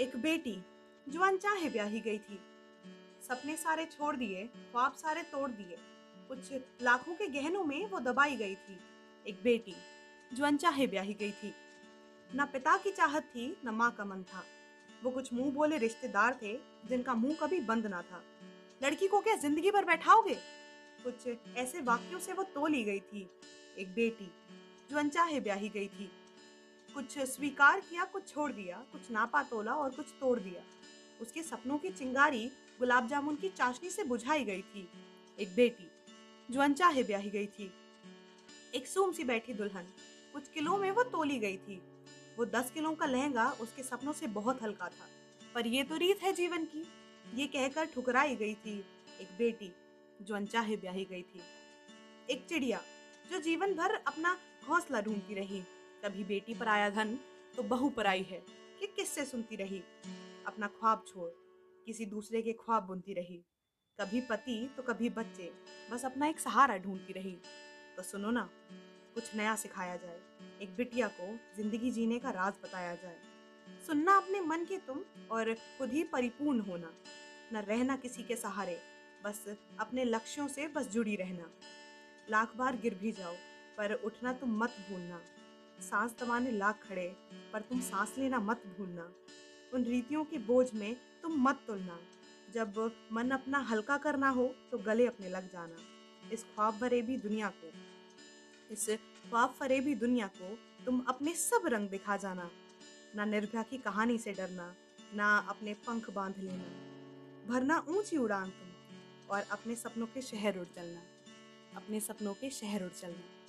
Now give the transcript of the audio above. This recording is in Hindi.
एक बेटी जो अनचाहे ब्याही गई थी। सपने सारे छोड़ दिए ख्वाब सारे तोड़ दिए। कुछ लाखों के गहनों में वो दबाई गई थी। एक बेटी जो अनचाहे ब्याही गई थी। न पिता की चाहत थी, न माँ का मन था। वो कुछ मुँह बोले रिश्तेदार थे, जिनका मुँह कभी बंद ना था। लड़की को क्या ज़िंदगी भर बैठाओगे? कुछ ऐसे वाक्यों से वो तो ली गई थी। एक बेटी जो अनचाहे ब्याही गई थी। कुछ स्वीकार किया, कुछ छोड़ दिया, कुछ नापा तोला और कुछ तोड़ दिया। उसके सपनों की चिंगारी गुलाब जामुन की चाशनी से बुझाई गई थी। एक बेटी जो अनचाहे ब्याही गई थी। एक सूम सी बैठी दुल्हन, कुछ किलो में वो तोली गई थी। वो दस किलो का लहंगा उसके सपनों से बहुत हल्का था, पर ये तो रीत है जीवन की। ये कहकर ठुकराई गई थी एक बेटी जो अनचाहे ब्याही गई थी। एक चिड़िया, जो जीवन भर अपना हौसला ढूंढती रही। कभी बेटी पर आया धन तो बहू पर आई है। कि किससे सुनती रही? अपना ख्वाब छोड़ किसी दूसरे के ख्वाब बुनती रही। कभी पति तो कभी बच्चे बस अपना एक सहारा ढूंढती रही। तो सुनो ना कुछ नया सिखाया जाए एक बिटिया को ज़िंदगी जीने का राज बताया जाए। सुनना अपने मन के तुम और खुद ही परिपूर्ण होना। न रहना किसी के सहारे बस अपने लक्ष्यों से बस जुड़ी रहना। लाख बार गिर भी जाओ पर उठना तुम मत भूलना। सांस दबाने लाख खड़े, पर तुम सांस लेना मत भूलना। उन रीतियों के बोझ में तुम मत तुलना। जब मन अपना हल्का करना हो तो गले अपने लग जाना। इस ख्वाब भी दुनिया को, इस ख्वाब फरे भी दुनिया को तुम अपने सब रंग दिखा जाना। ना निर्भया की कहानी से डरना, ना अपने पंख बाँध लेना। भरना ऊँची उड़ान तुम, और अपने सपनों के शहर उड़ चलना। अपने सपनों के शहर उड़ चलना।